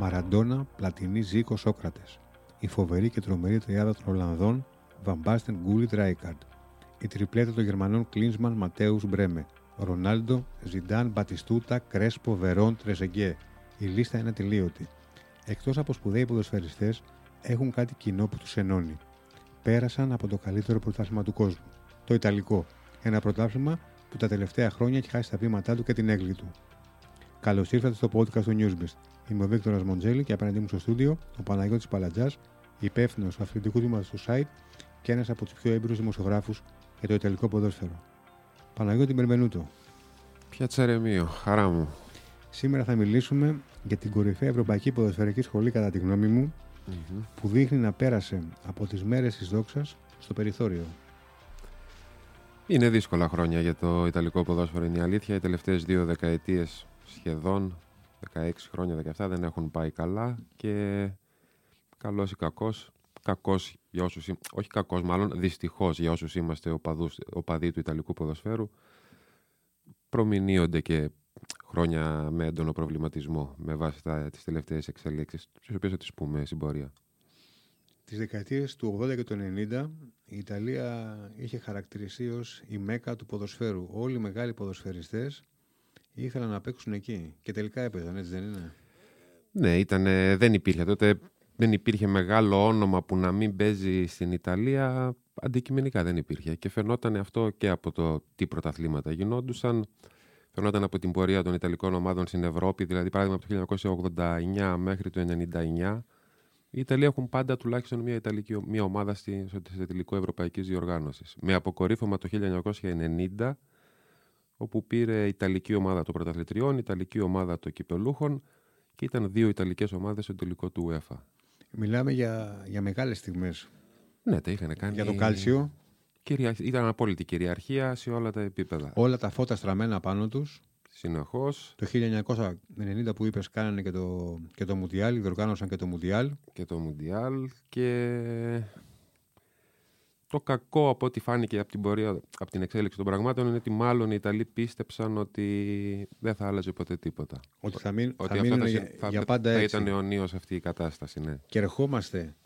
Μαραντόνα, Πλατινή, Ζήκο, Σόκρατες. Η φοβερή και τρομερή τριάδα των Ολλανδών Φαν Μπάστεν, Γκούλιτ, Ράικαρντ. Η τριπλέτα των Γερμανών Κλίνσμαν, Ματέους, Μπρέμε. Ρονάλντο, Ζιντάν, Μπατιστούτα, Κρέσπο, Βερόν, Τρεζεγκέ. Η λίστα είναι ατελείωτη. Εκτός από σπουδαίοι ποδοσφαιριστές, έχουν κάτι κοινό που τους ενώνει. Πέρασαν από το καλύτερο πρωτάθλημα του κόσμου. Το Ιταλικό. Ένα πρωτάθλημα που τα τελευταία χρόνια έχει χάσει τα βήματά του και την αίγλη του. Καλώς ήρθατε στο podcast του Newsbeast. Είμαι ο Βίκτορας Μοντζέλη και απέναντί μου στο στούντιο ο Παναγιώτης Παλατζάς, υπεύθυνος αθλητικού τμήματο του site και ένας από τους πιο έμπειρους δημοσιογράφους για το Ιταλικό ποδόσφαιρο. Παναγιώτη Μπερβενούτο. Ποια τσαρεμίο, χαρά μου. Σήμερα θα μιλήσουμε για την κορυφαία ευρωπαϊκή ποδοσφαιρική σχολή, κατά τη γνώμη μου, που δείχνει να πέρασε από τις μέρες της δόξας στο περιθώριο. Είναι δύσκολα χρόνια για το Ιταλικό ποδόσφαιρο, είναι η αλήθεια. Οι τελευταίες δύο δεκαετίες σχεδόν, 16 χρόνια, 17, δεν έχουν πάει καλά και καλός ή κακός, κακός για όσους όχι κακός μάλλον, δυστυχώς για όσους είμαστε οπαδούς, οπαδοί του Ιταλικού ποδοσφαίρου, προμηνύονται και χρόνια με έντονο προβληματισμό με βάση τις τελευταίες εξελίξεις, τις οποίες θα τις πούμε στην πορεία. Τις δεκαετίες του 80 και του 90 η Ιταλία είχε χαρακτηριστεί ως η μέκα του ποδοσφαίρου. Όλοι οι μεγάλοι ποδοσφαιριστές ήθελαν να παίξουν εκεί και τελικά έπαιζαν, έτσι δεν είναι; Ναι, ήταν, δεν υπήρχε τότε. Δεν υπήρχε μεγάλο όνομα που να μην παίζει στην Ιταλία. Αντικειμενικά δεν υπήρχε. Και φαινόταν αυτό και από το τι πρωταθλήματα γινόντουσαν. Φαινόταν από την πορεία των Ιταλικών ομάδων στην Ευρώπη. Δηλαδή, παράδειγμα, από το 1989 μέχρι το 1999 οι Ιταλοί έχουν πάντα τουλάχιστον μια, Ιταλική, μια ομάδα στη, στο τελικό Ευρωπαϊκής Διοργάνωσης. Με αποκορύφωμα το 1990, όπου πήρε η Ιταλική ομάδα των πρωταθλητριών, η Ιταλική ομάδα των κυπελούχων και ήταν δύο Ιταλικές ομάδες στο τελικό του UEFA. Μιλάμε για, για μεγάλες στιγμές. Ναι, τα είχαν κάνει. Για το κάλσιο. Κυρια... Ήταν απόλυτη κυριαρχία σε όλα τα επίπεδα. Όλα τα φώτα στραμμένα πάνω τους. Συνεχώς. Το 1990 που είπες, κάνανε και το, και το Μουντιάλ, διοργάνωσαν και το Μουντιάλ. Και το Μουντιάλ. Και το κακό από ό,τι φάνηκε από την πορεία, από την εξέλιξη των πραγμάτων είναι ότι μάλλον οι Ιταλοί πίστεψαν ότι δεν θα άλλαζε ποτέ τίποτα. Ότι θα, μην, ότι θα μείνουν για, θα, για πάντα θα έτσι. ήταν αιωνίως αυτή η κατάσταση, ναι. Και ερχόμαστε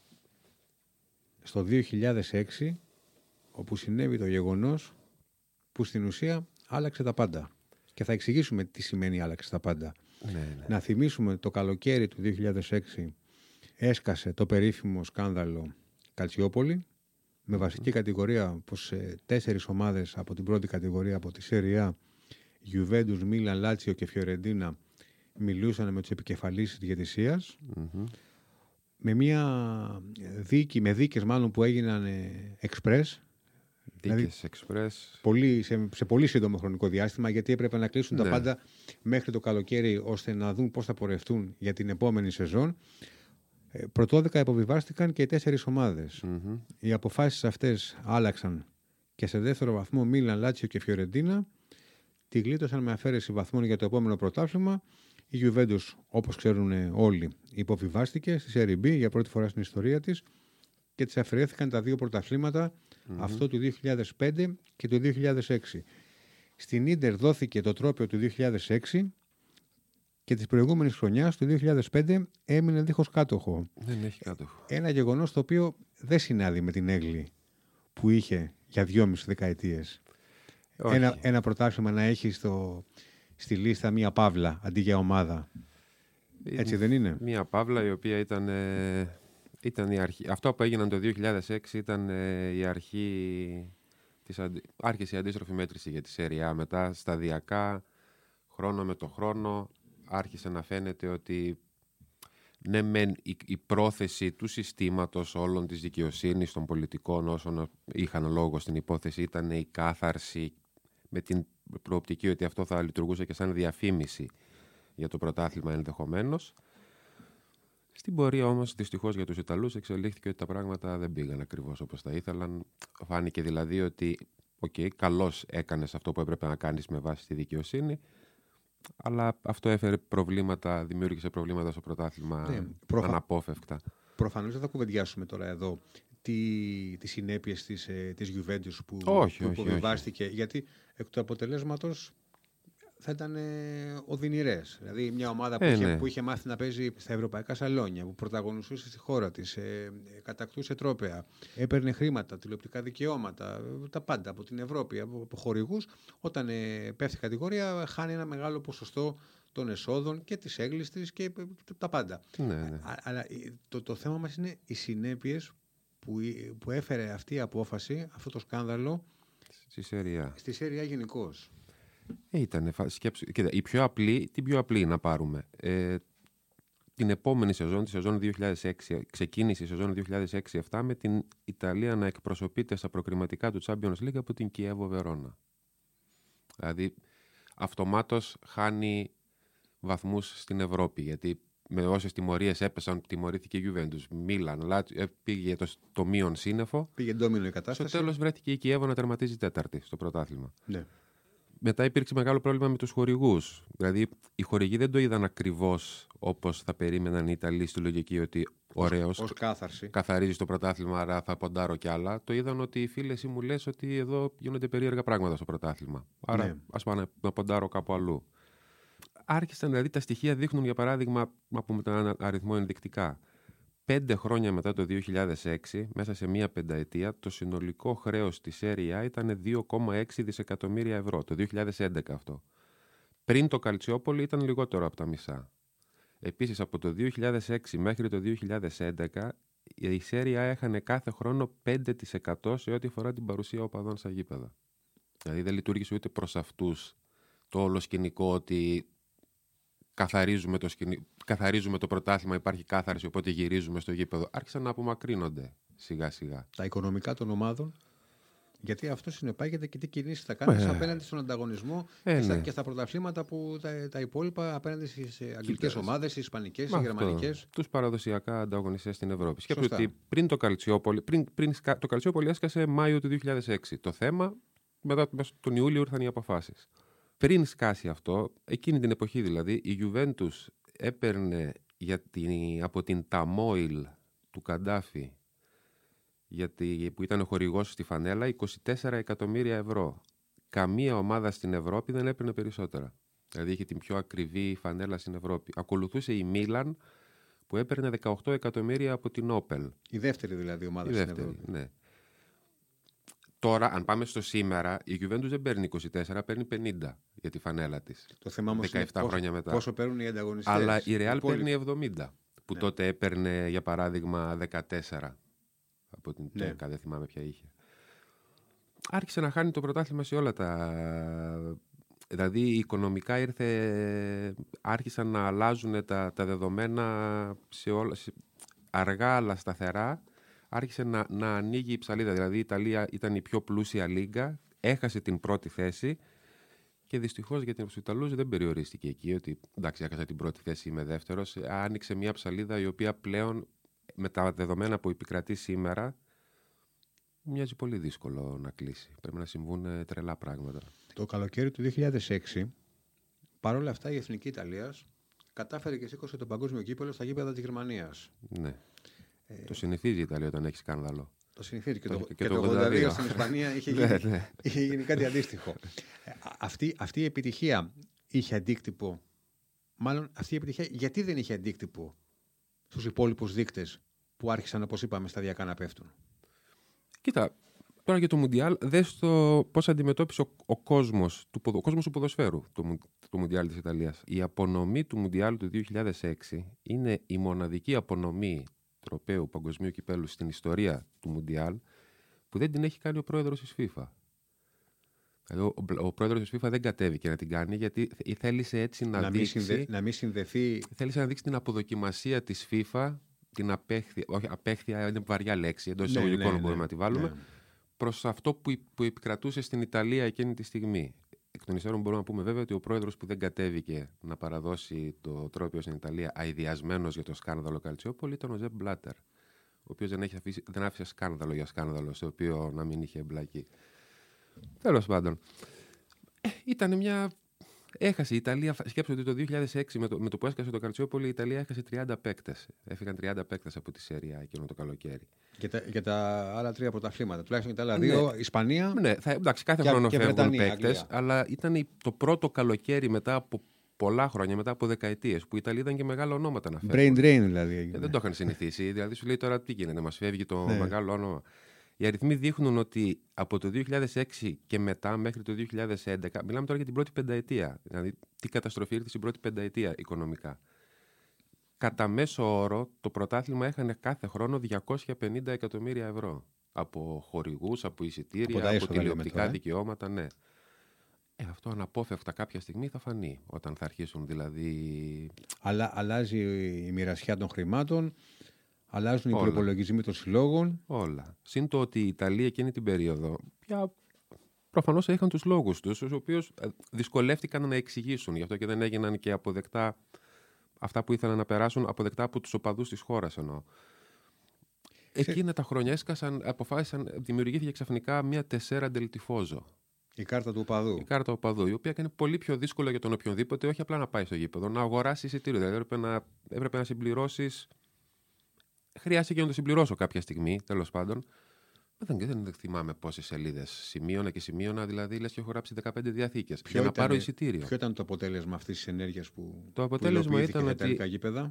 στο 2006 όπου συνέβη το γεγονός που στην ουσία άλλαξε τα πάντα. Και θα εξηγήσουμε τι σημαίνει άλλαξε τα πάντα. Ναι, ναι. Να θυμίσουμε το καλοκαίρι του 2006 έσκασε το περίφημο σκάνδαλο Καλτσιόπολη με βασική κατηγορία πως ε, τέσσερις ομάδες από την πρώτη κατηγορία από τη Σεριά Γιουβέντους, Μίλαν, Λάτσιο και Φιωρεντίνα μιλούσαν με τους επικεφαλείς της διαιτησίας με μια δίκη, με δίκες μάλλον που έγιναν εξπρές Δηλαδή, Express. Πολύ, σε, σε, πολύ σύντομο χρονικό διάστημα, γιατί έπρεπε να κλείσουν Ναι. τα πάντα μέχρι το καλοκαίρι, ώστε να δουν πώς θα πορευτούν για την επόμενη σεζόν. Ε, πρωτόδικα υποβιβάστηκαν και οι τέσσερις ομάδες. Μμμ. Οι αποφάσεις αυτές άλλαξαν και σε δεύτερο βαθμό Μίλαν, Λάτσιο και Φιωρεντίνα. Τη γλίτωσαν με αφαίρεση βαθμών για το επόμενο πρωτάθλημα. Η Γιουβέντους, όπως ξέρουν όλοι, υποβιβάστηκε στη Serie B για πρώτη φορά στην ιστορία της και της αφαιρέθηκαν τα δύο πρωταθλήματα αυτό του 2005 και του 2006. Στην Ίντερ δόθηκε το τρόπιο του 2006 και της προηγούμενης χρονιάς, του 2005, έμεινε δίχως κάτοχο. Δεν έχει κάτοχο. Ένα γεγονός το οποίο δεν συνάδει με την έγκλη που είχε για δυόμιση δεκαετίες. Όχι. Ένα, ένα πρωτάθλημα να έχει στο, στη λίστα μία παύλα αντί για ομάδα. Έτσι δεν είναι; Μια παύλα η οποία ήταν, ε, ήταν η αρχή. Αυτό που έγιναν το 2006 ήταν ε, η αρχή της αντι... άρχισε η αντίστροφη μέτρηση για τη ΣΕΡΙΑ. Μετά σταδιακά, χρόνο με το χρόνο, άρχισε να φαίνεται ότι ναι μεν η, η πρόθεση του συστήματος όλων της δικαιοσύνης των πολιτικών όσων είχαν λόγο στην υπόθεση ήταν η κάθαρση με την προοπτική ότι αυτό θα λειτουργούσε και σαν διαφήμιση για το πρωτάθλημα ενδεχομένως. Στην πορεία όμως, δυστυχώς για τους Ιταλούς, εξελίχθηκε ότι τα πράγματα δεν πήγαν ακριβώς όπως τα ήθελαν. Φάνηκε δηλαδή ότι, OK, okay, καλώς έκανες αυτό που έπρεπε να κάνεις με βάση τη δικαιοσύνη, αλλά αυτό έφερε προβλήματα, δημιούργησε προβλήματα στο πρωτάθλημα Ναι, προφα- αναπόφευκτα. Προφανώς δεν θα κουβεντιάσουμε τώρα εδώ τι, τις συνέπειες της, ε, της Juventus που, Όχι, που όχι, υποβιβάστηκε, γιατί εκ του αποτελέσματος θα ήταν ε, οδυνηρέ. Δηλαδή, μια ομάδα που, Ε, είχε, ναι. που είχε μάθει να παίζει στα ευρωπαϊκά σαλόνια, που πρωταγωνιστούσε στη χώρα της, ε, ε, κατακτούσε τρόπαια, έπαιρνε χρήματα, τηλεοπτικά δικαιώματα, ε, τα πάντα από την Ευρώπη, από, από χορηγούς. Όταν ε, πέφτει η κατηγορία, χάνει ένα μεγάλο ποσοστό των εσόδων και της έγκληση και ε, τα πάντα. Ναι, ναι. Α- Αλλά ε, το, το θέμα μας είναι οι συνέπειες που, η- που έφερε αυτή η απόφαση, αυτό το σκάνδαλο, Στη Σεριά. στη Σέρια γενικώς. Ε, ήταν σκέψου. Κοίτα, η πιο απλή, την πιο απλή να πάρουμε. Ε, την επόμενη σεζόν, τη σεζόν 2006, ξεκίνησε η σεζόν 2006-2007 με την Ιταλία να εκπροσωπείται στα προκριματικά του Champions League από την Κιέβο Βερόνα. Δηλαδή, αυτομάτως χάνει βαθμούς στην Ευρώπη, γιατί με όσες τιμωρίες έπεσαν, τιμωρήθηκε η Juventus, Μίλαν, Λάτσιο, ε, πήγε το, το μείον σύννεφο. Πήγε ντόμινο η Στο κατάσταση. τέλος βρέθηκε η Κιέβο να τερματίζει τέταρτη στο πρωτάθλημα. Ναι. Μετά υπήρξε μεγάλο πρόβλημα με τους χορηγούς. Δηλαδή, οι χορηγοί δεν το είδαν ακριβώς όπως θα περίμεναν οι Ιταλοί στη λογική ότι ωραίος, Ως κάθαρση. καθαρίζει το πρωτάθλημα, άρα θα ποντάρω κι άλλα. Το είδαν ότι οι φίλες εσύ μου λες ότι εδώ γίνονται περίεργα πράγματα στο πρωτάθλημα. Άρα Ναι. ας πάμε να ποντάρω κάπου αλλού. Άρχισαν δηλαδή τα στοιχεία δείχνουν για παράδειγμα, να πούμε τον αριθμό ενδεικτικά. Πέντε χρόνια μετά το 2006, μέσα σε μία πενταετία, το συνολικό χρέος της Serie A ήταν 2,6 δισεκατομμύρια ευρώ, το 2011 αυτό. Πριν το Καλτσιόπολη ήταν λιγότερο από τα μισά. Επίσης από το 2006 μέχρι το 2011 η Serie A έχανε κάθε χρόνο 5% σε ό,τι αφορά την παρουσία οπαδών στα γήπεδα. Δηλαδή δεν λειτουργήσε ούτε προς αυτούς το όλο σκηνικό ότι καθαρίζουμε το, σκηνι... καθαρίζουμε το πρωτάθλημα, υπάρχει κάθαρση, οπότε γυρίζουμε στο γήπεδο. Άρχισαν να απομακρύνονται σιγά σιγά. Τα οικονομικά των ομάδων. Γιατί αυτό συνεπάγεται και τι κινήσεις θα κάνεις Ε. απέναντι στον ανταγωνισμό Ε, και, στα, ναι. και στα πρωταθλήματα που τα, τα υπόλοιπα απέναντι στις αγγλικές Κοίτα, ομάδες, στις ισπανικές, Μα στις αυτό, γερμανικές. Τους παραδοσιακά ανταγωνιστές στην Ευρώπη. Σκέψου Σωστά. ότι πριν το Καλτσιόπολη, πριν, πριν, σκα- το Καλτσιόπολη έσκασε Μάιο του 2006. Το θέμα, μετά μέσα τον Ιούλιο ήρθαν οι αποφάσεις. Πριν σκάσει αυτό, εκείνη την εποχή δηλαδή, η Juventus έπαιρνε για την, από την Ταμόιλ του Καντάφη γιατί, που ήταν ο χορηγός στη Φανέλα 24 εκατομμύρια ευρώ. Καμία ομάδα στην Ευρώπη δεν έπαιρνε περισσότερα. Δηλαδή είχε την πιο ακριβή φανέλα στην Ευρώπη. Ακολουθούσε η Μίλαν που έπαιρνε 18 εκατομμύρια από την Όπελ. Η δεύτερη δηλαδή ομάδα Η στην δεύτερη, Ευρώπη. ναι. Τώρα, αν πάμε στο σήμερα, η Juventus δεν παίρνει 24, παίρνει 50 για τη φανέλα της. Το θέμα όμως 17 χρόνια μετά. πόσο παίρνουν οι ανταγωνιστές. Αλλά η Real παίρνει 70, που τότε έπαιρνε, για παράδειγμα, 14 από την Ναι. ΤΕΚΑ, δεν θυμάμαι ποια είχε. Άρχισε να χάνει το πρωτάθλημα σε όλα τα... Δηλαδή, οικονομικά ήρθε... άρχισαν να αλλάζουν τα, τα δεδομένα σε όλα... σε- αργά αλλά σταθερά. Άρχισε να, να ανοίγει η ψαλίδα. Δηλαδή, η Ιταλία ήταν η πιο πλούσια λίγα, έχασε την πρώτη θέση και δυστυχώς για του Ιταλού δεν περιορίστηκε εκεί. Ότι εντάξει, έχασα την πρώτη θέση, είμαι δεύτερος. Άνοιξε μια ψαλίδα η οποία πλέον με τα δεδομένα που επικρατεί σήμερα μοιάζει πολύ δύσκολο να κλείσει. Πρέπει να συμβούν ε, τρελά πράγματα. Το καλοκαίρι του 2006, παρόλα αυτά η Εθνική Ιταλίας κατάφερε και σήκωσε το παγκόσμιο κύπελο στα γήπεδα της Γερμανίας. Ναι. Το συνηθίζει η Ιταλία όταν έχει σκάνδαλο. Το συνηθίζει και, Το- το, και και το το 82 82. στην Ισπανία είχε Ναι, γίνει, ναι. είχε γίνει κάτι αντίστοιχο. Ε, α- αυτή, αυτή η επιτυχία είχε αντίκτυπο. Μάλλον αυτή η επιτυχία γιατί δεν είχε αντίκτυπο στους υπόλοιπους δείκτες που άρχισαν, όπως είπαμε, σταδιακά να πέφτουν; Κοίτα, τώρα για το Μουντιάλ, δες το πώς αντιμετώπισε ο, ο κόσμος του, ποδο- ο κόσμος του ποδοσφαίρου το, Μου- το Μουντιάλ της Ιταλίας. Η απονομή του Μουντιάλ του 2006 είναι η μοναδική απονομή τροπαίου παγκοσμίου κυπέλου στην ιστορία του Μουντιάλ που δεν την έχει κάνει ο πρόεδρος της FIFA. Δηλαδή, ο, ο, ο πρόεδρος της FIFA δεν κατέβηκε να την κάνει γιατί θε- θέλησε έτσι να, Να μην, δείξει... συνδε, να μην συνδεθεί Θέλησε να δείξει την αποδοκιμασία της FIFA, την απέχθεια, όχι απέχθεια είναι βαριά λέξη, εντός Ναι, εισαγωγικών ναι, μπορούμε ναι, να τη βάλουμε, ναι. προς αυτό που, υ- που επικρατούσε στην Ιταλία εκείνη τη στιγμή. Εκ των υστέρων μπορούμε να πούμε βέβαια ότι ο πρόεδρος που δεν κατέβηκε να παραδώσει το τρόπιο στην Ιταλία αειδιασμένος για το σκάνδαλο Καλτσιόπολη ήταν ο Ζεμπ Μπλάτερ, ο οποίος δεν, έχει αφήσει, δεν άφησε σκάνδαλο για σκάνδαλο, σε οποίο να μην είχε εμπλακεί. Τέλος πάντων. Ε, ήταν μια Έχασε η Ιταλία, σκέψτε ότι το 2006 με το, με το που έσκασε το Καρτσιόπολη, η Ιταλία έχασε 30 παίκτες. Έφυγαν 30 παίκτες από τη Σέρια εκείνο το καλοκαίρι. Και τα, και τα άλλα τρία πρωταθλήματα. Τουλάχιστον και τα άλλα δύο, ναι. Ισπανία. Ναι, θα, εντάξει, κάθε και, χρόνο και φεύγουν παίκτες, αλλά ήταν το πρώτο καλοκαίρι μετά από πολλά χρόνια, μετά από δεκαετίες, που η Ιταλία ήταν και μεγάλα ονόματα να φέρουν. Brain drain δηλαδή. Ε, δεν το είχαν συνηθίσει. δηλαδή σου λέει τώρα τι γίνεται, μας φεύγει το ναι. μεγάλο όνομα. Οι αριθμοί δείχνουν ότι από το 2006 και μετά μέχρι το 2011, μιλάμε τώρα για την πρώτη πενταετία, δηλαδή τι καταστροφή ήρθε στην πρώτη πενταετία οικονομικά. Κατά μέσο όρο, το πρωτάθλημα έχανε κάθε χρόνο 250 εκατομμύρια ευρώ. Από χορηγούς, από εισιτήρια, από, από τηλεοπτικά ε. δικαιώματα, ναι. Ε, αυτό αναπόφευκτα κάποια στιγμή θα φανεί όταν θα αρχίσουν δηλαδή. Αλλά αλλάζει η μοιρασιά των χρημάτων, αλλάζουν Όλα. οι προπολογισμοί των συλλόγων. Όλα. Συν το ότι η Ιταλία εκείνη την περίοδο πια προφανώς είχαν τους λόγους τους, τους οποίους ε, δυσκολεύτηκαν να εξηγήσουν. Γι' αυτό και δεν έγιναν και αποδεκτά αυτά που ήθελαν να περάσουν αποδεκτά από τους οπαδούς της χώρας εννοώ. Εκείνα τα χρόνια έσκασαν, αποφάσισαν, δημιουργήθηκε ξαφνικά μια τεσσέρα ντελτιφόζο. Η κάρτα του οπαδού. Η κάρτα του οπαδού, η οποία έκανε πολύ πιο δύσκολο για τον οποιονδήποτε, όχι απλά να πάει στο γήπεδο, να αγοράσεις εισιτήριο. Δηλαδή έπρεπε να, έπρεπε να συμπληρώσεις. Χρειάστηκε να το συμπληρώσω κάποια στιγμή, τέλος πάντων. Δεν, δεν θυμάμαι πόσες σελίδες σημείωνα και σημείωνα, δηλαδή λες και έχω γράψει 15 διαθήκες. Για να πάρω εισιτήριο. Ποιο ήταν το αποτέλεσμα αυτής της ενέργειας που. Το αποτέλεσμα ήταν ότι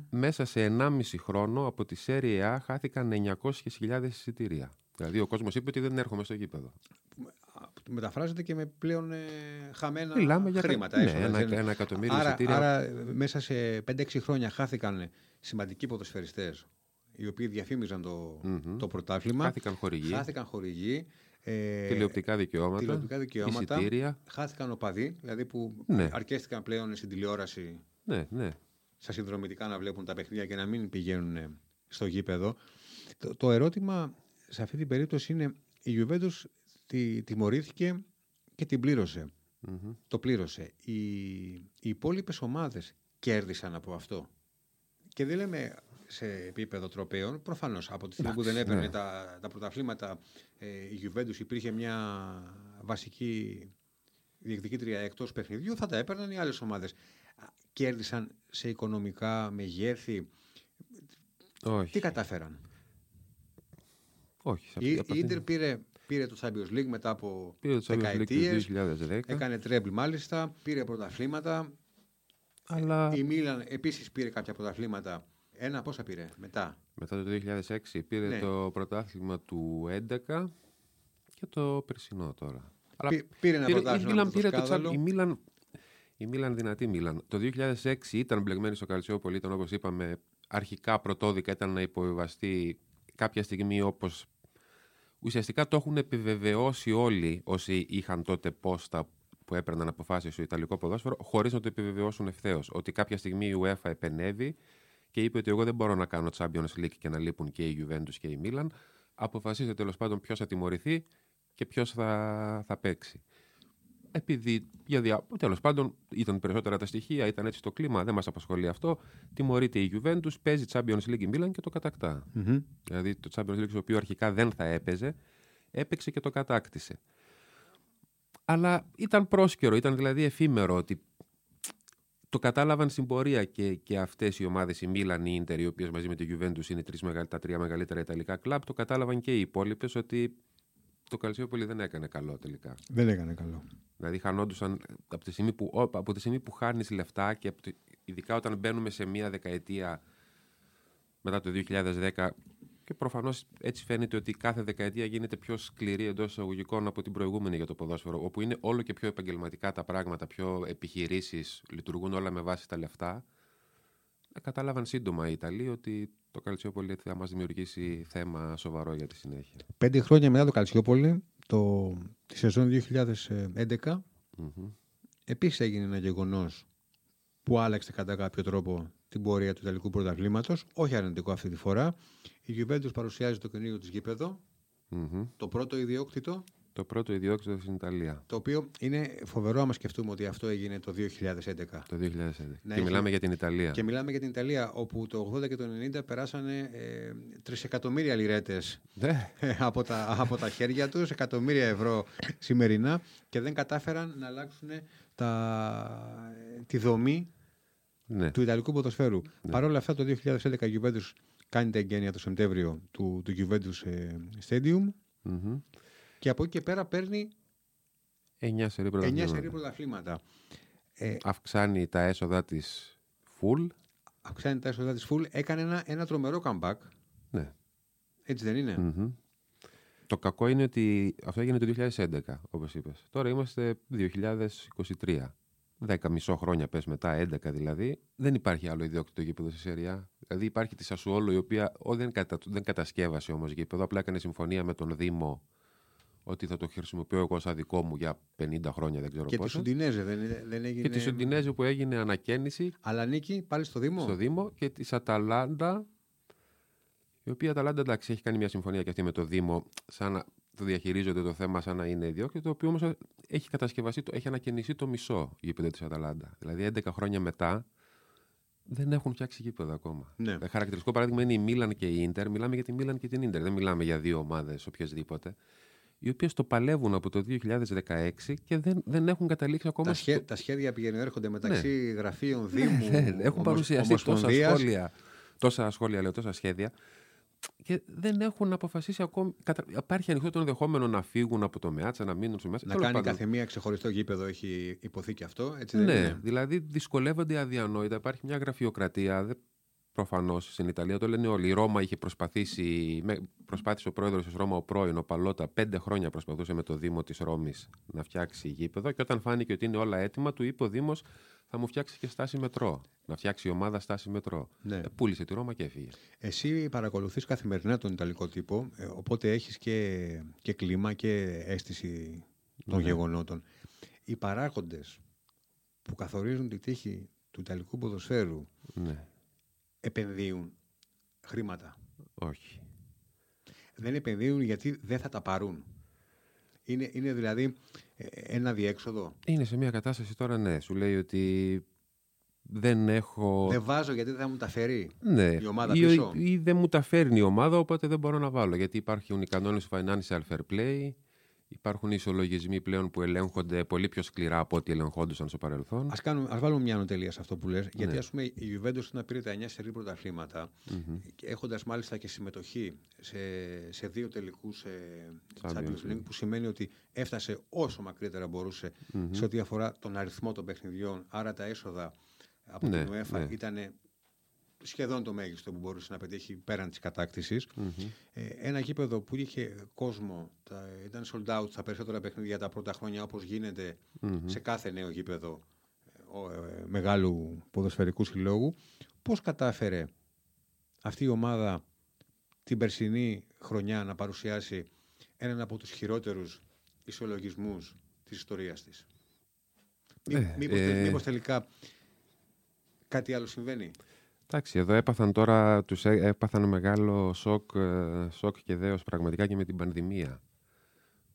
μέσα σε 1,5 χρόνο από τη Serie A χάθηκαν 900.000 εισιτήρια. Δηλαδή ο κόσμος είπε ότι δεν έρχομαι στο γήπεδο μεταφράζεται και με πλέον ε, χαμένα Μιλάμε χρήματα. Για... Ναι, ένα, ένα εκατομμύριο άρα, άρα μέσα σε 5-6 χρόνια χάθηκαν σημαντικοί ποδοσφαιριστές οι οποίοι διαφήμιζαν το, mm-hmm. το πρωτάθλημα. Χάθηκαν χορηγοί. Χάθηκαν χορηγοί. Ε, τηλεοπτικά δικαιώματα. Τηλεοπτικά δικαιώματα. Εισιτήρια. Χάθηκαν οπαδοί, δηλαδή που ναι. αρκέστηκαν πλέον στην τηλεόραση. Ναι, ναι. Στα συνδρομητικά να βλέπουν τα παιχνίδια και να μην πηγαίνουν στο γήπεδο. Το, το ερώτημα σε αυτή την περίπτωση είναι η Juventus τη, τιμωρήθηκε και την πληρωσε Το πλήρωσε. Οι, οι υπόλοιπες ομάδες κέρδισαν από αυτό. Και δεν λέμε σε επίπεδο τροπέων, προφανώς από τη στιγμή που δεν έπαιρνε ναι. τα, τα πρωταθλήματα ε, η Juventus υπήρχε μια βασική διεκδικήτρια εκτός παιχνιδιού, θα τα έπαιρναν οι άλλες ομάδες. Κέρδισαν σε οικονομικά μεγέθη. Όχι. Τι κατάφεραν; Όχι. Η Ίντερ πήρε Πήρε το Champions League μετά από δεκαετίες. Έκανε τρέμπλ μάλιστα. Πήρε πρωταθλήματα. Αλλά... Η Μίλαν επίσης πήρε κάποια πρωταθλήματα. Ένα πόσα πήρε μετά; Μετά το 2006 πήρε ναι. το πρωτάθλημα του 11 και το περσινό τώρα. Αλλά πήρε ένα πρωτάθλημα. Η Μίλαν, το, η Μίλαν η Μίλαν δυνατή Μίλαν. Το 2006 ήταν μπλεγμένη στο Καλτσιόπολη, ήταν όπως είπαμε αρχικά πρωτόδικα ήταν να υποβιβαστεί κάποια στιγμή όπως ουσιαστικά το έχουν επιβεβαιώσει όλοι όσοι είχαν τότε πόστα που έπαιρναν αποφάσεις στο Ιταλικό ποδόσφαιρο, χωρίς να το επιβεβαιώσουν ευθέως. Ότι κάποια στιγμή η UEFA επενεύει και είπε ότι εγώ δεν μπορώ να κάνω Champions League και να λείπουν και η Juventus και η Milan. Αποφασίζεται τέλος πάντων ποιος θα τιμωρηθεί και ποιος θα, θα παίξει επειδή για δια... τέλος πάντων ήταν περισσότερα τα στοιχεία, ήταν έτσι το κλίμα, δεν μας απασχολεί αυτό. Τιμωρείται η Juventus, παίζει Champions League η Milan και το κατακτά. Mm-hmm. Δηλαδή το Champions League, το οποίο αρχικά δεν θα έπαιζε, έπαιξε και το κατάκτησε. Αλλά ήταν πρόσκαιρο, ήταν δηλαδή εφήμερο ότι το κατάλαβαν στην πορεία και, και αυτές οι ομάδες, η Μίλαν, η Ιντερ, οι οποίες μαζί με τη Juventus είναι τα τρία μεγαλύτερα ιταλικά κλαμπ, το κατάλαβαν και οι υπόλοιπες ότι το Καλσιόπολη δεν έκανε καλό τελικά. Δεν έκανε καλό. Δηλαδή χανόντουσαν από τη στιγμή που, από τη στιγμή που χάνεις λεφτά και από ειδικά όταν μπαίνουμε σε μία δεκαετία μετά το 2010 και προφανώς έτσι φαίνεται ότι κάθε δεκαετία γίνεται πιο σκληρή εντός εισαγωγικών από την προηγούμενη για το ποδόσφαιρο όπου είναι όλο και πιο επαγγελματικά τα πράγματα, πιο επιχειρήσεις, λειτουργούν όλα με βάση τα λεφτά. Ε, κατάλαβαν σύντομα οι Ιταλοί ότι το Καλτσιόπολη θα μας δημιουργήσει θέμα σοβαρό για τη συνέχεια. Πέντε χρόνια μετά το Καλτσιόπολη, το, τη σεζόν 2011, mm-hmm. επίσης έγινε ένα γεγονός που άλλαξε κατά κάποιο τρόπο την πορεία του Ιταλικού πρωταθλήματος. Όχι αρνητικό αυτή τη φορά. Η Juventus παρουσιάζει το καινούριο της γήπεδο. Mm-hmm. Το πρώτο ιδιόκτητο το πρώτο ιδιόκτητο στην Ιταλία. Το οποίο είναι φοβερό άμα σκεφτούμε ότι αυτό έγινε το 2011. Το 2011. και μιλάμε για την Ιταλία. Και μιλάμε για την Ιταλία, όπου το 80 και το 90 περάσανε ε, τρισεκατομμύρια λιρέτες ναι. από, τα, από τα χέρια τους, εκατομμύρια ευρώ σημερινά και δεν κατάφεραν να αλλάξουν τα, τη δομή Ναι. του Ιταλικού ποδοσφαίρου. Ναι. Παρ' όλα αυτά, το 2011 η Juventus κάνει τα εγγένεια το Σεπτέμβριο του, του Juventus ε, Stadium Μμμ. και από εκεί και πέρα παίρνει Εννιά σερή 9 πρωταθλήματα. σερή πρωταθλήματα. Ε, Αυξάνει τα έσοδα της full. αυξάνει τα έσοδα της Full, έκανε ένα, ένα τρομερό comeback. Ναι. Έτσι δεν είναι; Μμμ. Το κακό είναι ότι αυτό έγινε το 2011, όπως είπες. Τώρα είμαστε 2023. Δέκα μισό χρόνια πες μετά, 11 δηλαδή. Δεν υπάρχει άλλο ιδιόκτητο γήπεδο στη Σεριά. Δηλαδή υπάρχει τη Σασουόλο η οποία ο, δεν, κατα, δεν κατασκεύασε όμως γήπεδο. Απλά έκανε συμφωνία με τον Δήμο ότι θα το χρησιμοποιώ εγώ σαν δικό μου για 50 χρόνια, δεν ξέρω Και τη πόσο. Σουντινέζε δεν, είναι- δεν έγινε. Και τη Σοντινέζη που έγινε ανακαίνιση Αλλά νίκη πάλι στο Δήμο; στο Δήμο και της Αταλάντα, η οποία Αταλάντα εντάξει έχει κάνει μια συμφωνία και αυτή με το Δήμο, σαν να το διαχειρίζονται το θέμα σαν να είναι ιδιόκτητο, το οποίο όμως έχει κατασκευαστεί, το- έχει ανακαινιστεί το μισό γήπεδο της Αταλάντα. Δηλαδή 11 χρόνια μετά δεν έχουν φτιάξει γήπεδο ακόμα. Ναι. Το χαρακτηριστικό παράδειγμα είναι η Μίλαν και η Ίντερ. Μιλάμε για τη Μίλαν και την Ίντερ. Δεν μιλάμε για δύο ομάδες οποιασδήποτε. Οι οποίες το παλεύουν από το 2016 και δεν, δεν έχουν καταλήξει ακόμα. Τα, στο- σχέ, τα σχέδια πηγαίνουν έρχονται μεταξύ γραφείων Δήμου. Ναι, έχουν ομοσ- παρουσιαστεί τόσα Ομοσπονδίας. σχόλια, τόσα σχόλια, λέω, τόσα σχέδια και δεν έχουν αποφασίσει ακόμη. Κατα... Υπάρχει ανοιχτό το ενδεχόμενο να φύγουν από το ΜΕΑΤΣΑ, να μείνουν στο ΜΕΑΤΣΑ. Να Τέλος κάνει πάντων, κάθε μία ξεχωριστό γήπεδο, έχει υποθεί και αυτό. Έτσι δεν Ναι, είναι; δηλαδή δυσκολεύονται αδιανόητα. Υπάρχει μια γραφειοκρατία. Δεν... Προφανώς στην Ιταλία το λένε όλοι. Η Ρώμα είχε προσπαθήσει, με- προσπάθησε ο πρόεδρος της Ρώμα, ο πρώην, ο Παλότα, πέντε χρόνια προσπαθούσε με το Δήμο της Ρώμης να φτιάξει γήπεδο. Και όταν φάνηκε ότι είναι όλα έτοιμα, του είπε ο Δήμος θα μου φτιάξει και στάση μετρό. Να φτιάξει η ομάδα στάση μετρό. Ναι. Ε, πούλησε τη Ρώμα και έφυγε. Εσύ παρακολουθείς καθημερινά τον Ιταλικό τύπο, ε, οπότε έχεις και, και κλίμα και αίσθηση των Ναι. γεγονότων. Οι παράγοντες που καθορίζουν τη τύχη του Ιταλικού ποδοσφαίρου Ναι, επενδύουν χρήματα. όχι. Δεν επενδύουν γιατί δεν θα τα πάρουν. Είναι, είναι δηλαδή ε, ένα διέξοδο. Είναι σε μια κατάσταση τώρα, ναι. Σου λέει ότι δεν έχω. Δεν βάζω γιατί δεν θα μου τα φέρει Ναι, η ομάδα ή, πίσω. ή δεν μου τα φέρνει η ομάδα, οπότε δεν μπορώ να βάλω. Γιατί υπάρχουν οι κανόνες του financial fair play, υπάρχουν οι ισολογισμοί πλέον που ελέγχονται πολύ πιο σκληρά από ό,τι ελεγχόντουσαν στο παρελθόν. Ας, κάνουμε, ας βάλουμε μια ανωτελεία σε αυτό που λες, γιατί Ναι. ας πούμε η Juventus να πήρε τα 9 σερή πρωταθλήματα, και έχοντας μάλιστα και συμμετοχή σε, σε δύο τελικούς ε, Champions Champions League, που σημαίνει ότι έφτασε όσο μακρύτερα μπορούσε σε ό,τι αφορά τον αριθμό των παιχνιδιών, άρα τα έσοδα από Ναι, την UEFA ναι. ήταν σχεδόν το μέγιστο που μπορούσε να πετύχει πέραν της κατάκτησης. Ε, ένα γήπεδο που είχε κόσμο, τα, ήταν sold out στα περισσότερα παιχνίδια τα πρώτα χρόνια όπως γίνεται σε κάθε νέο γήπεδο ε, ο, ε, μεγάλου ποδοσφαιρικού συλλόγου. Πώς κατάφερε αυτή η ομάδα την περσινή χρονιά να παρουσιάσει έναν από τους χειρότερους ισολογισμούς της ιστορίας της; Μή, Ε, μήπως, τε- ε, μήπως τελικά κάτι άλλο συμβαίνει; Εντάξει, εδώ έπαθαν τώρα, τους έ- έπαθαν μεγάλο σοκ, ε, σοκ και δέος πραγματικά και με την πανδημία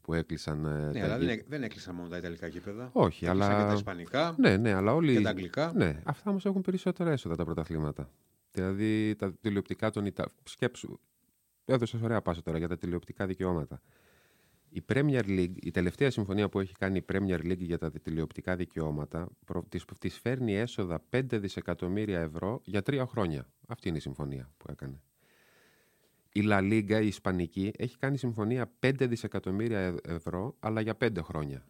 που έκλεισαν ε, Ναι, τα αλλά γη- δεν, έ- δεν έκλεισαν μόνο τα Ιταλικά γήπεδα. Όχι, Έκλεισαν αλλά- και τα Ισπανικά Ναι, ναι, αλλά όλοι. και τα Αγγλικά. Ναι, αυτά όμως έχουν περισσότερα έσοδα τα πρωταθλήματα. Δηλαδή τα τηλεοπτικά των Ιτα... Σκέψου. Έδωσες ωραία πάσα τώρα για τα τηλεοπτικά δικαιώματα. Η Premier League, η τελευταία συμφωνία που έχει κάνει η Premier League για τα τηλεοπτικά δικαιώματα, προ- της, της φέρνει έσοδα 5 δισεκατομμύρια ευρώ για τρία χρόνια. Αυτή είναι η συμφωνία που έκανε. Η La Liga, η Ισπανική, έχει κάνει συμφωνία 5 δισεκατομμύρια ε- ευρώ, αλλά για 5 χρόνια.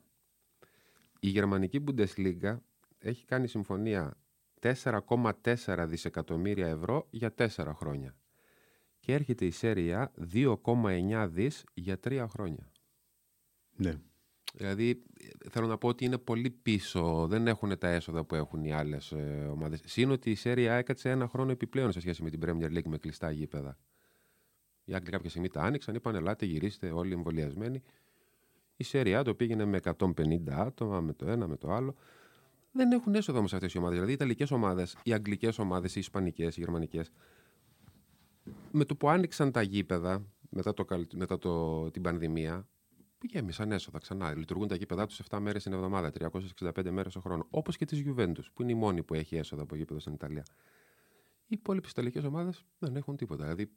Η γερμανική Bundesliga έχει κάνει συμφωνία 4,4 δισεκατομμύρια ευρώ για 4 χρόνια. Και έρχεται η Serie A 2,9 δις για 3 χρόνια. Ναι. Δηλαδή, ε, θέλω να πω ότι είναι πολύ πίσω. Δεν έχουν τα έσοδα που έχουν οι άλλες ομάδες. Συν ότι η Serie A έκατσε ένα χρόνο επιπλέον σε σχέση με την Premier League με κλειστά γήπεδα. Οι Άγγλοι κάποια στιγμή τα άνοιξαν, είπαν: Ελάτε, γυρίστε όλοι εμβολιασμένοι. Η Serie A το πήγαινε με 150 άτομα, με το ένα, με το άλλο. Δεν έχουν έσοδα όμως αυτές οι ομάδες. Δηλαδή, οι Ιταλικές ομάδες, οι Αγγλικές ομάδες, οι Ισπανικές, οι Γερμανικές. Με το που άνοιξαν τα γήπεδα μετά, το, καλ- μετά το, την πανδημία, γέμισαν έσοδα ξανά. Λειτουργούν τα γήπεδά τους 7 μέρες την εβδομάδα, 365 μέρες το χρόνος. Όπως και της Juventus, που είναι η μόνη που έχει έσοδα από γήπεδο στην Ιταλία. Οι υπόλοιπες Ιταλικές ομάδες δεν έχουν τίποτα. Δηλαδή,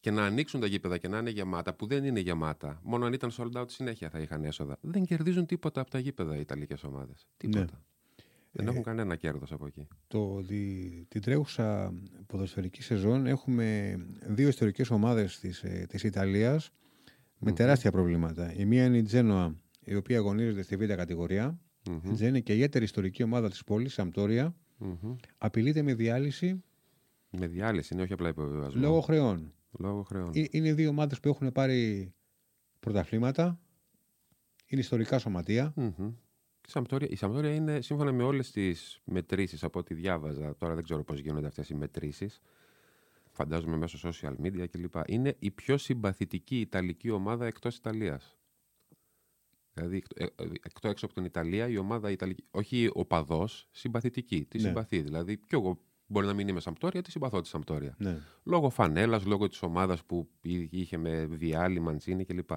και να ανοίξουν τα γήπεδα και να είναι γεμάτα, που δεν είναι γεμάτα, μόνο αν ήταν sold out συνέχεια θα είχαν έσοδα. Δεν κερδίζουν τίποτα από τα γήπεδα οι Ιταλικές ομάδες. Τίποτα. Ναι. Δεν έχουν ε, κανένα κέρδος από εκεί. Το, τη, την τρέχουσα ποδοσφαιρική σεζόν έχουμε δύο ιστορικές ομάδες της της ε, Ιταλίας με τεράστια προβλήματα. Η μία είναι η Τζένοα, η οποία αγωνίζεται στη β' κατηγορία. Mm-hmm. Η είναι και η ιδιαίτερη ιστορική ομάδα της πόλης, Σαμπτόρια. Mm-hmm. Απειλείται με διάλυση. Με διάλυση, είναι όχι απλά υποβιβασμό. Λόγω χρεών. Λόγω χρεών. Είναι δύο ομάδες που έχουν πάρει πρωταθλήματα. Είναι ιστορικά σωματεία. Mm-hmm. Η Σαμπτόρια, η Σαμπτόρια είναι σύμφωνα με όλες τις μετρήσεις από ό,τι διάβαζα. Τώρα δεν ξέρω πώς γίνονται αυτές οι μετρήσεις. Φαντάζομαι μέσω social media κλπ. Είναι η πιο συμπαθητική Ιταλική ομάδα εκτός Ιταλίας. Δηλαδή, ε, ε, εκτό έξω από την Ιταλία, η ομάδα Ιταλική. Όχι ο παδός, συμπαθητική. Τη ναι. συμπαθεί. Δηλαδή, κι εγώ μπορεί να μην είμαι Σαμπτόρια, τη συμπαθώ τη Σαμπτόρια. Ναι. Λόγω φανέλας, λόγω της ομάδας που είχε με Βιάλη, Μαντσίνη κλπ.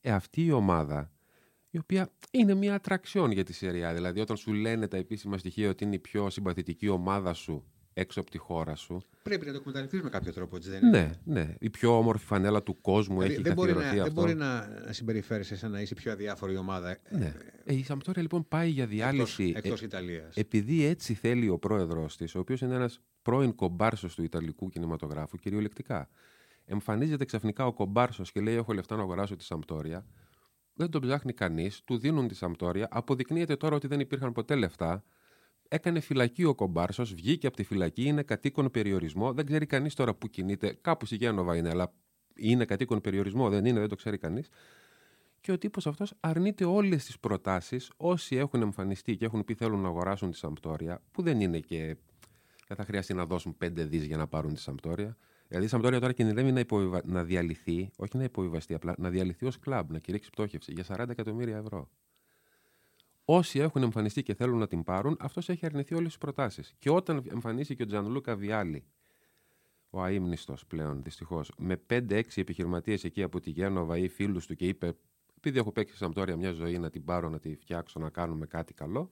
Ε, αυτή η ομάδα η οποία είναι μια ατραξιόν για τη σειρά. Δηλαδή, όταν σου λένε τα επίσημα στοιχεία ότι είναι η πιο συμπαθητική ομάδα σου έξω από τη χώρα σου. Πρέπει να το εκμεταλλευτεί με κάποιο τρόπο, έτσι δεν είναι; Ναι, ναι. Η πιο όμορφη φανέλα του κόσμου δηλαδή, έχει δεν μπορεί, να, αυτό. δεν μπορεί να, να συμπεριφέρεσαι σαν να είσαι πιο αδιάφορη ομάδα. Ναι. Ε, η Σαμπτόρια λοιπόν πάει για διάλυση. Εκτός ε, Ιταλίας. Επειδή έτσι θέλει ο πρόεδρος της, ο οποίος είναι ένας πρώην κομπάρσος του Ιταλικού κινηματογράφου, κυριολεκτικά. Εμφανίζεται ξαφνικά ο κομπάρσος και λέει: Έχω λεφτά να αγοράσω τη Σαμπτόρια δεν τον ψάχνει κανείς, του δίνουν τη Σαμπτόρια. Αποδεικνύεται τώρα ότι δεν υπήρχαν ποτέ λεφτά. Έκανε φυλακή ο κομπάρσος, βγήκε από τη φυλακή, είναι κατοίκον περιορισμό. Δεν ξέρει κανείς τώρα που κινείται. Κάπου στη Γένοβα είναι, αλλά είναι κατοίκον περιορισμό, δεν είναι, δεν το ξέρει κανείς. Και ο τύπος αυτός αρνείται όλες τις προτάσεις όσοι έχουν εμφανιστεί και έχουν πει θέλουν να αγοράσουν τη Σαμπτόρια, που δεν είναι και. Δεν θα χρειαστεί να δώσουν 5 δις για να πάρουν τη Σαμπτόρια. Δηλαδή η Σαμπτόρια τώρα κινδυνεύει να, υποβιβα... να διαλυθεί, όχι να υποβιβαστεί απλά, να διαλυθεί ως κλαμπ, να κηρύξει πτώχευση για 40 εκατομμύρια ευρώ. Όσοι έχουν εμφανιστεί και θέλουν να την πάρουν, αυτός έχει αρνηθεί όλες τις προτάσεις. Και όταν εμφανίσει και ο Τζανλούκα Βιάλη, ο αίμνηστο πλέον δυστυχώς, με 5-6 επιχειρηματίες εκεί από τη Γένοβα ή φίλους του και είπε: Επειδή έχω παίξει Σαμπτόρια μια ζωή να την πάρω, να τη φτιάξω, να κάνουμε κάτι καλό,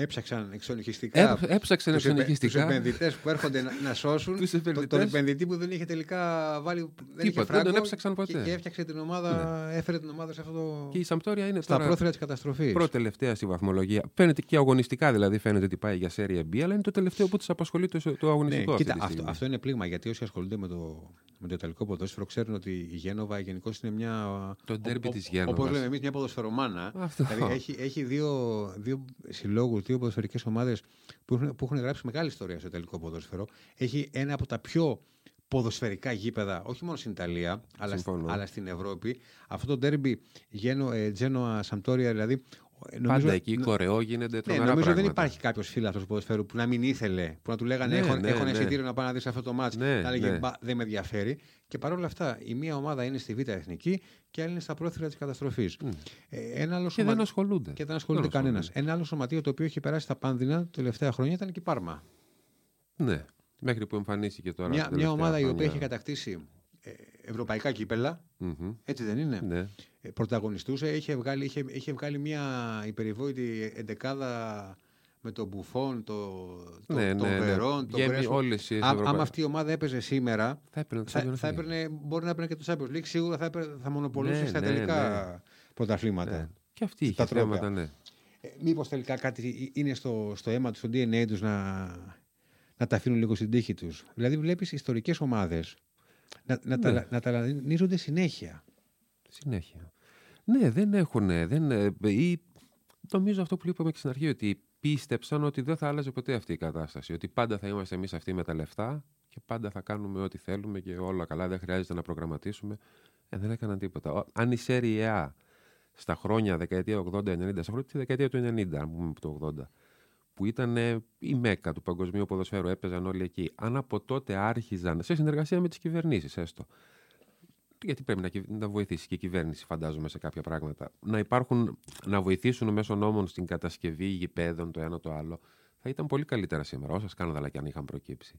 Έψαξαν εξονυχιστικά. έψαξαν εξονυχιστικά. Τους επενδυτές που έρχονται να, να σώσουν τον, τον επενδυτή που δεν είχε τελικά βάλει. Δεν, είχε φράγκο, δεν τον έψαξαν ποτέ. Και, και έφτιαξε την ομάδα, ναι. έφερε την ομάδα σε αυτό το. Και η Σαμπτόρια είναι στα πρόθυρα της καταστροφής. Πρώτη τελευταία στη βαθμολογία. Φαίνεται και αγωνιστικά δηλαδή φαίνεται ότι πάει για σέρια B, αλλά είναι το τελευταίο που τη απασχολεί το, το αγωνιστικό. Ναι, κοίτα, αυτό, αυτό είναι πλήγμα γιατί όσοι ασχολούνται με το, με το Ιταλικό ποδόσφαιρο ξέρουν ότι η Γένοβα γενικώς είναι μια. Το ντέρμπι της Γένοβας. Όπως λέμε εμείς, μια ποδοσφαιρομάνα. Δηλαδή έχει, έχει δύο, δύο συλλόγους, δύο ποδοσφαιρικές ομάδες που, έχουν, που έχουν γράψει μεγάλη ιστορία στο Ιταλικό ποδόσφαιρο. Έχει ένα από τα πιο ποδοσφαιρικά γήπεδα, όχι μόνο στην Ιταλία, αλλά, αλλά στην Ευρώπη. Αυτό το ντέρμπι Τζένοα Σαμπτόρια, δηλαδή Νομίζω, Πάντα εκεί κορεό γίνεται ναι, τρομερά ναι, Νομίζω δεν υπάρχει κάποιος φίλαθρος ποδοσφαίρου που να μην ήθελε, που να του λέγανε ναι, έχω, ναι, έχω ένα ναι. εισιτήριο να πάω να δεις αυτό το μάτς ναι, να λέγε ναι. δεν με ενδιαφέρει. Και παρόλα αυτά η μία ομάδα είναι στη Β' Εθνική και άλλη είναι στα πρόθυρα της καταστροφής. Mm. Ε, και σωμα... δεν ασχολούνται. Και δεν ασχολούνται κανένας. Ένα άλλο σωματείο το οποίο έχει περάσει τα πάνδυνα τα τελευταία χρόνια ήταν και η Πάρμα. Ναι, μέχρι που εμφανίστηκε τώρα. Μια, μια ομάδα χρόνια... η οποία έχει κατακτήσει ε, ευρωπαϊκά κύπελα. Mm-hmm. Έτσι δεν είναι; Ναι. Ε, πρωταγωνιστούσε. Είχε βγάλει, είχε, είχε βγάλει μια υπερηβόητη εντεκάδα με τον Μπουφόν, το, το, ναι, τον ναι, Βερόν, ναι. τον Γκρέσο. Όλες Αν αυτή η ομάδα έπαιζε σήμερα, θα, έπαιρνε, θα, θα έπαιρνε, μπορεί να έπαιρνε και το Champions League. Σίγουρα θα, έπαιρνε, θα μονοπολούσε ναι, στα ναι, τελικά ναι. πρωταθλήματα. Ναι. Και αυτή είχε θέματα, ναι. Ε, Μήπως τελικά κάτι είναι στο, στο αίμα τους, στο DNA τους να, να τα αφήνουν λίγο στην τύχη τους. Δηλαδή, βλέπεις ιστορικές ομάδες να, να, ναι. να ταλανίζονται συνέχεια. Συνέχεια. Ναι, δεν έχουν. Δεν, ή, νομίζω αυτό που είπαμε και στην αρχή, ότι πίστεψαν ότι δεν θα άλλαζε ποτέ αυτή η κατάσταση. Ότι πάντα θα είμαστε εμείς αυτοί με τα λεφτά και πάντα θα κάνουμε ό,τι θέλουμε και όλα καλά, δεν χρειάζεται να προγραμματίσουμε. Ε, δεν έκαναν τίποτα. Αν η ΣΕΡΙΑ στα χρόνια δεκαετία 80-90, στα χρόνια τη δεκαετία του 90, αν πούμε το 80, που ήταν η μέκα του παγκοσμίου ποδοσφαίρου, έπαιζαν όλοι εκεί. Αν από τότε άρχιζαν, σε συνεργασία με τις κυβερνήσεις, έστω. Γιατί πρέπει να, να βοηθήσει και η κυβέρνηση, φαντάζομαι, σε κάποια πράγματα. Να υπάρχουν, να βοηθήσουν μέσω νόμων στην κατασκευή γηπέδων το ένα το άλλο. Θα ήταν πολύ καλύτερα σήμερα, όσα σκάνδαλα και αν είχαν προκύψει.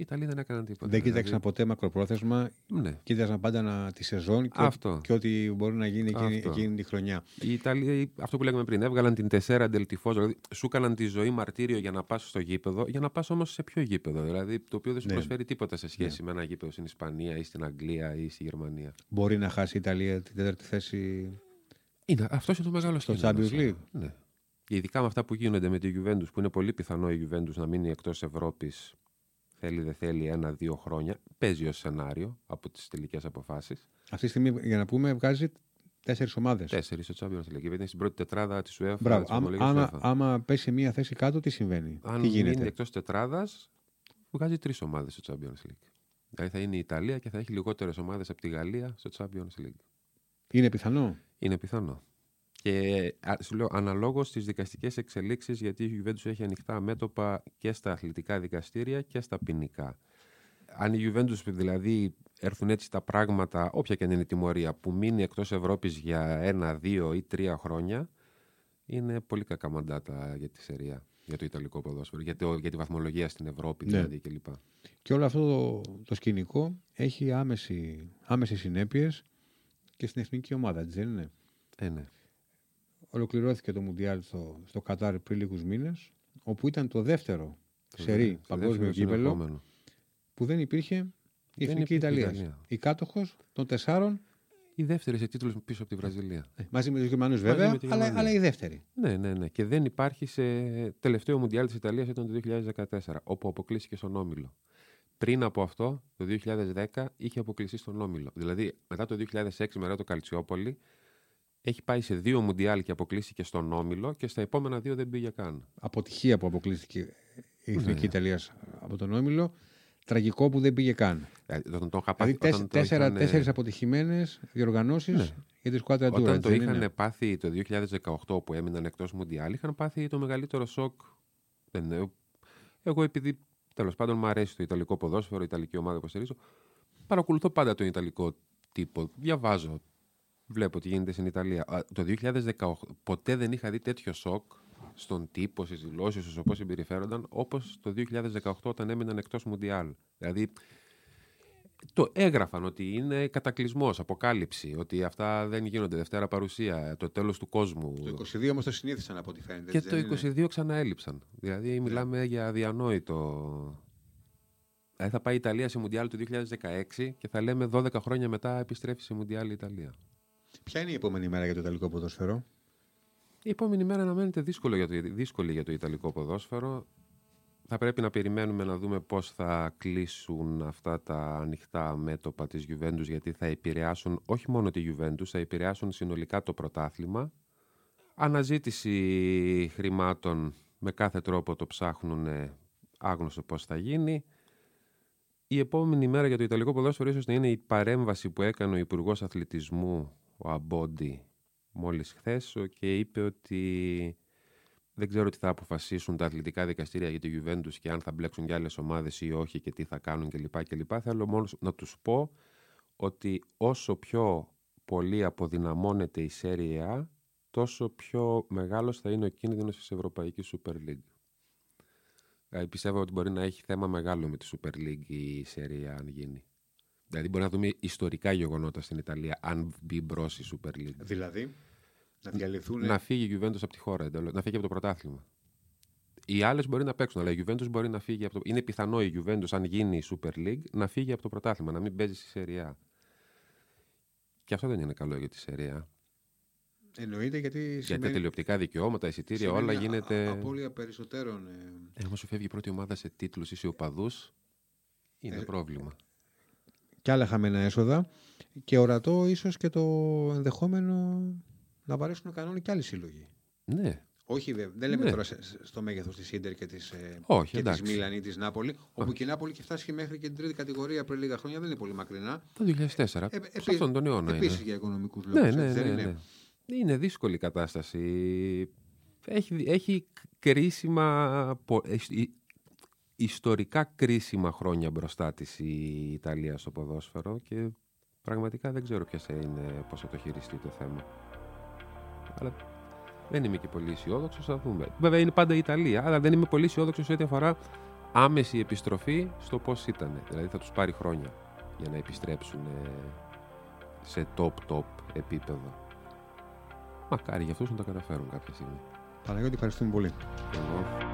Οι Ιταλοί δεν έκαναν τίποτα. Δεν κοίταξαν Δηλαδή, ποτέ μακροπρόθεσμα. Ναι. Κοίταζαν πάντα να, τη σεζόν και, Αυτό. και ό,τι μπορεί να γίνει εκείνη, Αυτό. εκείνη τη χρονιά. Οι Ιταλοί, αυτό που λέγαμε πριν, έβγαλαν την τεσσέρα ντελτιφό, δηλαδή σου έκαναν τη ζωή μαρτύριο για να πας στο γήπεδο, για να πας όμως σε ποιο γήπεδο. Δηλαδή το οποίο δεν σου Ναι. προσφέρει τίποτα σε σχέση με ένα γήπεδο στην Ισπανία ή στην Αγγλία ή στη Γερμανία. Μπορεί να χάσει η Ιταλία την τέταρτη θέση Είναι, αυτός είναι το μεγάλο στο κίνδυνος. Champions League. Ναι. Και ειδικά με αυτά που γίνονται με τη Juventus, που είναι πολύ πιθανό η Juventus να μείνει εκτός Ευρώπης, θέλει δεν θέλει ένα-δύο χρόνια. Παίζει ως σενάριο από τις τελικές αποφάσεις. Αυτή τη στιγμή, για να πούμε, βγάζει τέσσερις ομάδες. Τέσσερις στο Champions League. Είναι στην πρώτη τετράδα της UEFA. Μπράβο. της Άμα, ομολογίας άμα, UEFA. άμα πέσει μία θέση κάτω, τι συμβαίνει; Αν τι γίνεται; μείνει εκτός τετράδας, βγάζει τρεις ομάδες στο Champions League. Δηλαδή θα είναι η Ιταλία και θα έχει λιγότερες ομάδες από τη Γαλλία στο Champions League. Είναι πιθανό; Είναι πιθανό. Και α, σου λέω αναλόγως στις δικαστικές εξελίξεις, γιατί η Juventus έχει ανοιχτά μέτωπα και στα αθλητικά δικαστήρια και στα ποινικά. Αν η Juventus δηλαδή έρθουν έτσι τα πράγματα, όποια και αν είναι η τιμωρία, που μείνει εκτός Ευρώπης για ένα, δύο ή τρία χρόνια, είναι πολύ κακά μαντάτα για τη Σερία, για το Ιταλικό ποδόσφαιρο, για, το, για τη βαθμολογία στην Ευρώπη Ναι. δηλαδή κλπ. Και όλο αυτό το, το σκηνικό έχει άμεση, άμεσες συνέπειες και στην εθνική ομάδα, έτσι δεν είναι; Ε, ναι. Ολοκληρώθηκε το Μουντιάλ στο, στο Κατάρ πριν λίγους μήνες, όπου ήταν το δεύτερο Το σερί δε- στο παγκόσμιο δεύτερο κύπελο συνεχόμενο. που δεν υπήρχε η Δεν εθνική υπήρχε η Ιταλίας. Ιταλία. Η κάτοχος των τεσσάρων, Η δεύτερη σε τίτλους πίσω από τη Βραζιλία. ε, μαζί με τους Γερμανούς Μαζί βέβαια, με τη αλλά, Γερμανία. αλλά η δεύτερη. Ναι, ναι, ναι. Και δεν υπάρχει σε τελευταίο Μουντιάλ της Ιταλίας ήταν το 2014, όπου αποκλείστηκε στον Όμιλο. Πριν από αυτό, το 2010, είχε αποκλειστεί στον Όμιλο. Δηλαδή, μετά το 2006, μετά το Καλτσιόπολη, έχει πάει σε δύο Μουντιάλ και αποκλείστηκε στον Όμιλο και στα επόμενα δύο δεν πήγε καν. Αποτυχία που αποκλείστηκε η εθνική Ναι. Ιταλίας από τον Όμιλο. Τραγικό που δεν πήγε καν. Δηλαδή, όταν τον είχα Δηλαδή πάθει- όταν τέσ, το τέσσερα, είχαν- τέσσερις αποτυχημένες διοργανώσεις Ναι. για τη σκουάτρα του Όταν το είχαν πάθει το 2018 που έμειναν εκτός Μουντιάλ, είχαν πάθει το μεγαλύτερο σοκ. Δεν είναι. Εγώ, επειδή τέλος πάντων μου αρέσει το Ιταλικό ποδόσφαιρο, η Ιταλική ομάδα που υποστηρίζω, παρακολουθώ πάντα τον Ιταλικό τύπο. Διαβάζω. Βλέπω τι γίνεται στην Ιταλία. Α, Το 2018 ποτέ δεν είχα δει τέτοιο σοκ στον τύπο, στις δηλώσεις τους, όπως συμπεριφέρονταν, όπως το 2018 όταν έμειναν εκτός Μουντιάλ. Δηλαδή, το έγραφαν ότι είναι κατακλυσμός, αποκάλυψη, ότι αυτά δεν γίνονται. Δευτέρα παρουσία, το τέλος του κόσμου. Το 22 όμως το συνήθισαν από ό,τι φαίνεται. Και έτσι το δεν είναι; 22 ξαναέλειψαν. Δηλαδή μιλάμε για αδιανόητο. Δηλαδή θα πάει η Ιταλία σε Μουντιάλ του 2016 και θα λέμε 12 χρόνια μετά επιστρέφει σε Μουντιάλ η Ιταλία. Ποια είναι η επόμενη μέρα για το Ιταλικό ποδόσφαιρο; Η επόμενη μέρα αναμένεται δύσκολο για το, δύσκολη για το Ιταλικό ποδόσφαιρο. Θα πρέπει να περιμένουμε να δούμε πώς θα κλείσουν αυτά τα ανοιχτά μέτωπα της Juventus γιατί θα επηρεάσουν όχι μόνο τη Juventus, θα επηρεάσουν συνολικά το πρωτάθλημα. Αναζήτηση χρημάτων με κάθε τρόπο το ψάχνουν άγνωστο πώς θα γίνει. Η επόμενη μέρα για το Ιταλικό ποδόσφαιρο ίσως να είναι η παρέμβαση που έκανε ο Υπουργός Αθλητισμού, ο Αμπόντι, μόλις χθες και είπε ότι δεν ξέρω τι θα αποφασίσουν τα αθλητικά δικαστήρια για τη Juventus και αν θα μπλέξουν και άλλες ομάδες ή όχι και τι θα κάνουν κλπ. κλπ. Θέλω μόνος να τους πω ότι όσο πιο πολύ αποδυναμώνεται η Serie A, τόσο πιο μεγάλος θα είναι ο κίνδυνος της Ευρωπαϊκής Super League. Δηλαδή πιστεύω ότι μπορεί να έχει θέμα μεγάλο με τη Super League η Serie A αν γίνει. Δηλαδή μπορεί να δούμε ιστορικά γεγονότα στην Ιταλία αν μπει μπρος η Super League. Δηλαδή, να διαλυθούν. Να φύγει η Juventus από τη χώρα, εντελώς, να φύγει από το πρωτάθλημα. Οι άλλες μπορεί να παίξουν, αλλά η Juventus μπορεί να φύγει από το. Είναι πιθανό η Juventus, αν γίνει η Super League, να φύγει από το πρωτάθλημα, να μην παίζει στη Serie A. Και αυτό δεν είναι καλό για τη Serie A. Εννοείται γιατί Γιατί τα σημαίνει, τηλεοπτικά δικαιώματα, εισιτήρια, όλα σημαίνει α- γίνεται. α- Απώλεια περισσότερων. ε, Ε, Όμω σου φεύγει η πρώτη ομάδα σε τίτλους ή σε οπαδού, είναι Ε, πρόβλημα. Και άλλα χαμένα έσοδα και ορατό ίσως και το ενδεχόμενο να βαρέσουν να κάνουν και άλλοι σύλλογοι. Ναι. Όχι, βέβαια. Δεν λέμε Ναι. τώρα σε- σε- στο μέγεθος της Ίντερ και της ε, Όχι, και εντάξει. της Μίλαν ή της Νάπολη, όπου και η Νάπολη και φτάσει και μέχρι και την τρίτη κατηγορία πριν λίγα χρόνια, δεν είναι πολύ μακρινά. Το 2004. Ε, σε αυτόν τον αιώνα Επίσης είναι. για οικονομικούς λόγους. Ναι, ναι, ναι, ναι. Είναι δύσκολη η κατάσταση. Έχει, έχει κρίσιμα, πο- ε, υ- ιστορικά κρίσιμα χρόνια μπροστά της η Ιταλία στο ποδόσφαιρο και πραγματικά δεν ξέρω ποιος θα είναι, πώς θα το χειριστεί το θέμα. Αλλά δεν είμαι και πολύ αισιόδοξος, θα δούμε. Βέβαια είναι πάντα η Ιταλία, αλλά δεν είμαι πολύ αισιόδοξος σε ό,τι αφορά άμεση επιστροφή στο πώς ήταν. Δηλαδή θα τους πάρει χρόνια για να επιστρέψουν ε, σε top-top επίπεδο. Μακάρι για αυτούς να τα καταφέρουν κάποια στιγμή. Παναγιώτη, ευχαριστούμε πολύ. Εγώ.